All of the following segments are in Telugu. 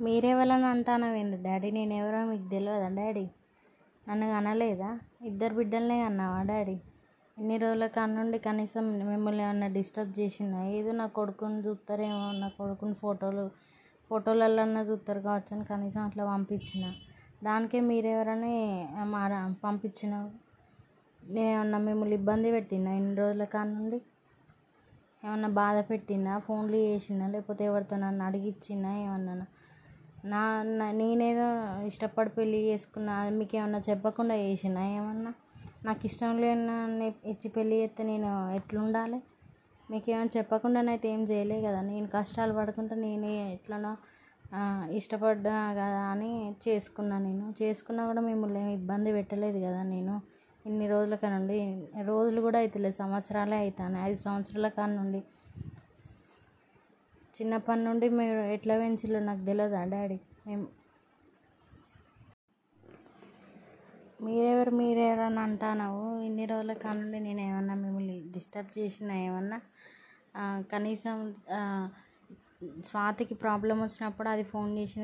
మీరెవరని అంటానవేంది డాడీ నేను ఎవరో మీకు తెలియదా డాడీ? నన్ను కనలేదా? ఇద్దరు బిడ్డలనే అన్నావా డాడీ? ఇన్ని రోజుల కాడ కనీసం మిమ్మల్ని ఏమన్నా డిస్టర్బ్ చేసినా ఏదో నా కొడుకుని చూస్తారేమో నా కొడుకుని ఫోటోలు ఫోటోలన్నా చూస్తారు కావచ్చు అని కనీసం అట్లా పంపించిన. దానికే మీరెవరని మార పంపించినావు నేనేమన్నా మిమ్మల్ని ఇబ్బంది పెట్టినా ఇన్ని రోజుల కానుండి ఏమన్నా బాధ పెట్టినా? ఫోన్లు చేసినా? లేకపోతే ఎవరితో నన్ను అడిగిచ్చినా? ఏమన్నా నా నేనేదో ఇష్టపడి పెళ్ళి చేసుకున్నా అది మీకు ఏమన్నా చెప్పకుండా చేసినా ఏమన్నా? నాకు ఇష్టం లేని ఇచ్చి పెళ్ళి చేస్తే నేను ఎట్లుండాలి? మీకు ఏమైనా చెప్పకుండానైతే ఏం చేయలే కదా. నేను కష్టాలు పడుకుంటా నేనే ఎట్లనో ఇష్టపడ్డా కదా అని చేసుకున్నా నేను. చేసుకున్నా కూడా మిమ్మల్ని ఏమి ఇబ్బంది పెట్టలేదు కదా నేను. ఇన్ని రోజుల కాడ నుండి రోజులు కూడా అవుతలేదు సంవత్సరాలే అవుతాను ఐదు సంవత్సరాల కాడ నుండి. చిన్నప్పటి నుండి మీరు ఎట్లా పెంచిల్లో నాకు తెలియదా డాడీ? మేము మీరెవరు మీరెవరు అని అంటానావు? ఇన్ని రోజుల కానుండి నేను ఏమన్నా మిమ్మల్ని డిస్టర్బ్ చేసినా ఏమన్నా? కనీసం స్వాతికి ప్రాబ్లం వచ్చినప్పుడు అది ఫోన్ చేసిన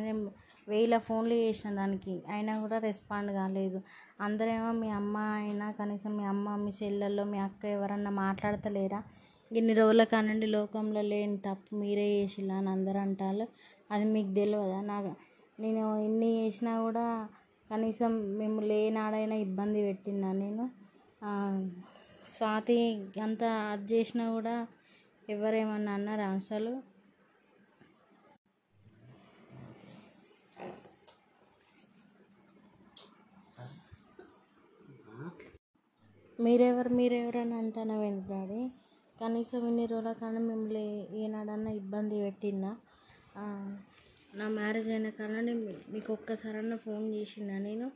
వేల ఫోన్లు చేసిన దానికి అయినా కూడా రెస్పాండ్ కాలేదు. అందరేమో మీ అమ్మ అయినా కనీసం మీ అమ్మ మీ చెల్లెల్లో మీ అక్క ఎవరన్నా మాట్లాడతలేరా? ఇన్ని రోజుల కానుండి లోకంలో లేని తప్పు మీరే చేసిల్లా అని అందరూ అంటారు అది మీకు తెలియదా నాకు నేను ఎన్ని చేసినా కూడా కనీసం మేము లేనాడైనా ఇబ్బంది పెట్టినా నేను. స్వాతి అంత అది చేసినా కూడా ఎవరేమన్నా అన్నారా అసలు? మీరెవరు మీరెవరు అని అంటానవేంటి డాడీ? కనీసం ఇన్ని రోజుల కానీ మిమ్మల్ని ఏనాడన్నా ఇబ్బంది పెట్టినా నా మ్యారేజ్ అయిన కానీ మీకు ఒక్కసారన్నా ఫోన్ చేసినా నేను?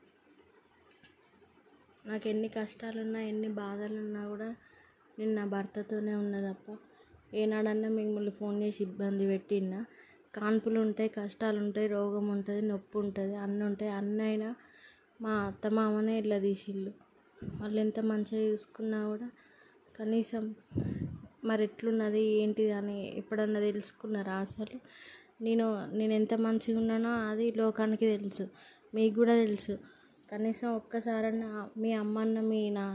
నాకు ఎన్ని కష్టాలున్నా ఎన్ని బాధలున్నా కూడా నేను నా భర్తతోనే ఉన్నా తప్ప ఏనాడన్నా మిమ్మల్ని ఫోన్ చేసి ఇబ్బంది పెట్టినా కాన్పులు ఉంటాయి కష్టాలు ఉంటాయి రోగం ఉంటుంది నొప్పి ఉంటుంది అన్నీ ఉంటాయి. అన్నీ అయినా మా అత్త మామనే ఇట్లా తీసిళ్ళు వాళ్ళు ఎంత మంచిగా చూసుకున్నా కూడా కనీసం మరి ఎట్లున్నది ఏంటిది అని ఎప్పుడన్నా తెలుసుకున్నారా అసలు? నేను నేను ఎంత మంచిగా ఉన్నానో అది లోకానికి తెలుసు మీకు కూడా తెలుసు. కనీసం ఒక్కసారన్నా మీ అమ్మన్న మీ నా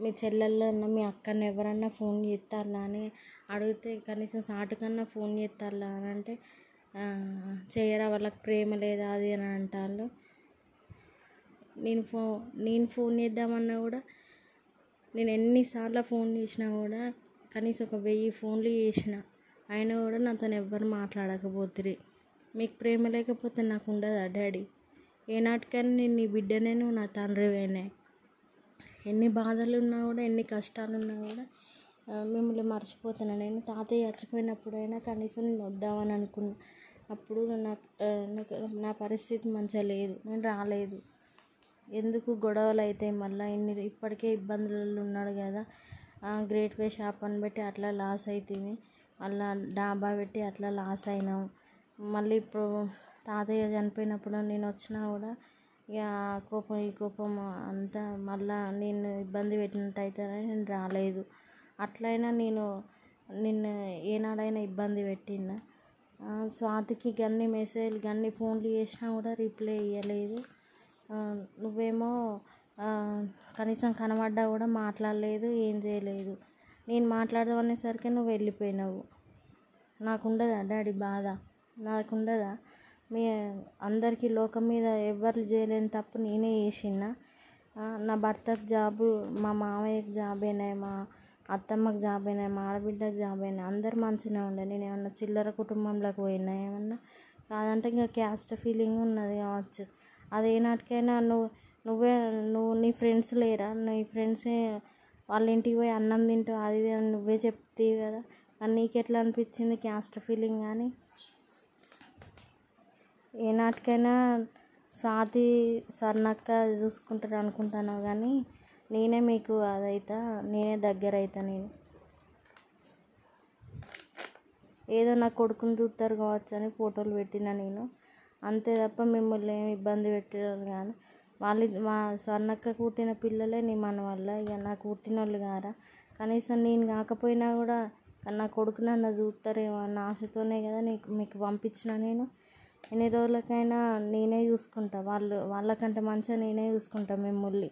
మీ చెల్లెళ్ళన్న మీ అక్కన్న ఎవరన్నా ఫోన్ చేస్తారా అని అడిగితే కనీసం సాటుకన్నా ఫోన్ చేస్తారా అని అంటే చేయరా వాళ్ళకి ప్రేమ లేదా అది అని అంటారు నేను ఫో నేను ఫోన్ చేద్దామన్నా కూడా నేను ఎన్నిసార్లు ఫోన్ చేసినా కూడా కనీసం ఒక వెయ్యి ఫోన్లు చేసిన అయినా కూడా నాతో ఎవ్వరు మాట్లాడకపోతురి. మీకు ప్రేమ లేకపోతే నాకు ఉండదా డాడీ? ఏనాటికైనా నేను నీ బిడ్డనే నువ్వు నా తండ్రివేనే. ఎన్ని బాధలు ఉన్నా కూడా ఎన్ని కష్టాలు ఉన్నా కూడా మిమ్మల్ని మర్చిపోతున్నా నేను తాతయ్య చచ్చిపోయినప్పుడైనా కనీసం నేను వద్దామని అనుకున్నా. అప్పుడు నాకు నా పరిస్థితి మంచిగా లేదు. నేను రాలేదు. ఎందుకు గొడవలు అవుతాయి మళ్ళీ ఇన్ని ఇప్పటికే ఇబ్బందులలో ఉన్నాడు కదా గ్రేట్ వే షాప్ అని పెట్టి అట్లా లాస్ అవుతుంది మళ్ళా డాబా పెట్టి అట్లా లాస్ అయినాం. మళ్ళీ ఇప్పుడు తాతయ్య చనిపోయినప్పుడు నేను వచ్చినా కూడా ఇక ఆ కోపం ఈ కోపం అంతా మళ్ళా నేను ఇబ్బంది పెట్టినట్టు అవుతుందని నేను రాలేదు. అట్లయినా నేను నిన్ను ఏనాడైనా ఇబ్బంది పెట్టినా. స్వాతికి గన్ని మెసేజ్లు గన్ని ఫోన్లు చేసినా కూడా రిప్లై ఇవ్వలేదు నువ్వేమో కనీసం కనబడ్డా కూడా మాట్లాడలేదు ఏం చేయలేదు. నేను మాట్లాడదాం అనేసరికి నువ్వు వెళ్ళిపోయినావు. నాకుండదా డాడీ బాధ? నాకుండదా? మీ అందరికీ లోకం మీద ఎవరు చేయలేని తప్పు నేనే చేసినా. నా భర్తకు జాబు మా మామయ్యకి జాబ్ అయినాయి మా అత్తమ్మకి జాబ్ అయినాయి మా ఆడబిడ్డకి జాబ్ అయినాయి అందరు మంచిగానే ఉండే. నేను ఏమన్నా చిల్లర కుటుంబంలోకి పోయినా ఏమన్నా? కాదంటే ఇంకా క్యాస్ట్ ఫీలింగ్ ఉన్నది కావచ్చు. అది ఏనాటికైనా నువ్వు నువ్వే నువ్వు నీ ఫ్రెండ్స్ లేరా? నీ ఫ్రెండ్సే వాళ్ళ ఇంటికి పోయి అన్నం తింటావు అది ఇది అని నువ్వే చెప్తీవి కదా? మరి నీకు ఎట్లా అనిపించింది క్యాస్ట్ ఫీలింగ్ కానీ ఏనాటికైనా స్వాతి స్వర్ణక్క చూసుకుంటారు అనుకుంటాను కానీ నేనే మీకు అదైతా నేనే దగ్గర అవుతా నేను. ఏదో నా కొడుకుని చూస్తారు కావచ్చు అని ఫోటోలు పెట్టిన నేను. అంతే తప్ప మిమ్మల్ని ఏమి ఇబ్బంది పెట్టడం కానీ వాళ్ళు మా స్వర్ణక్క పుట్టిన పిల్లలే నీ మన వల్ల. ఇక నాకు పుట్టిన వాళ్ళు కారా కనీసం నేను కాకపోయినా కూడా నా కొడుకు నన్ను చూస్తారేమో అన్న ఆశతోనే కదా నీకు మీకు పంపించిన నేను. ఎన్ని రోజులకైనా నేనే చూసుకుంటా. వాళ్ళు వాళ్ళకంటే మంచిగా నేనే చూసుకుంటా మిమ్మల్ని.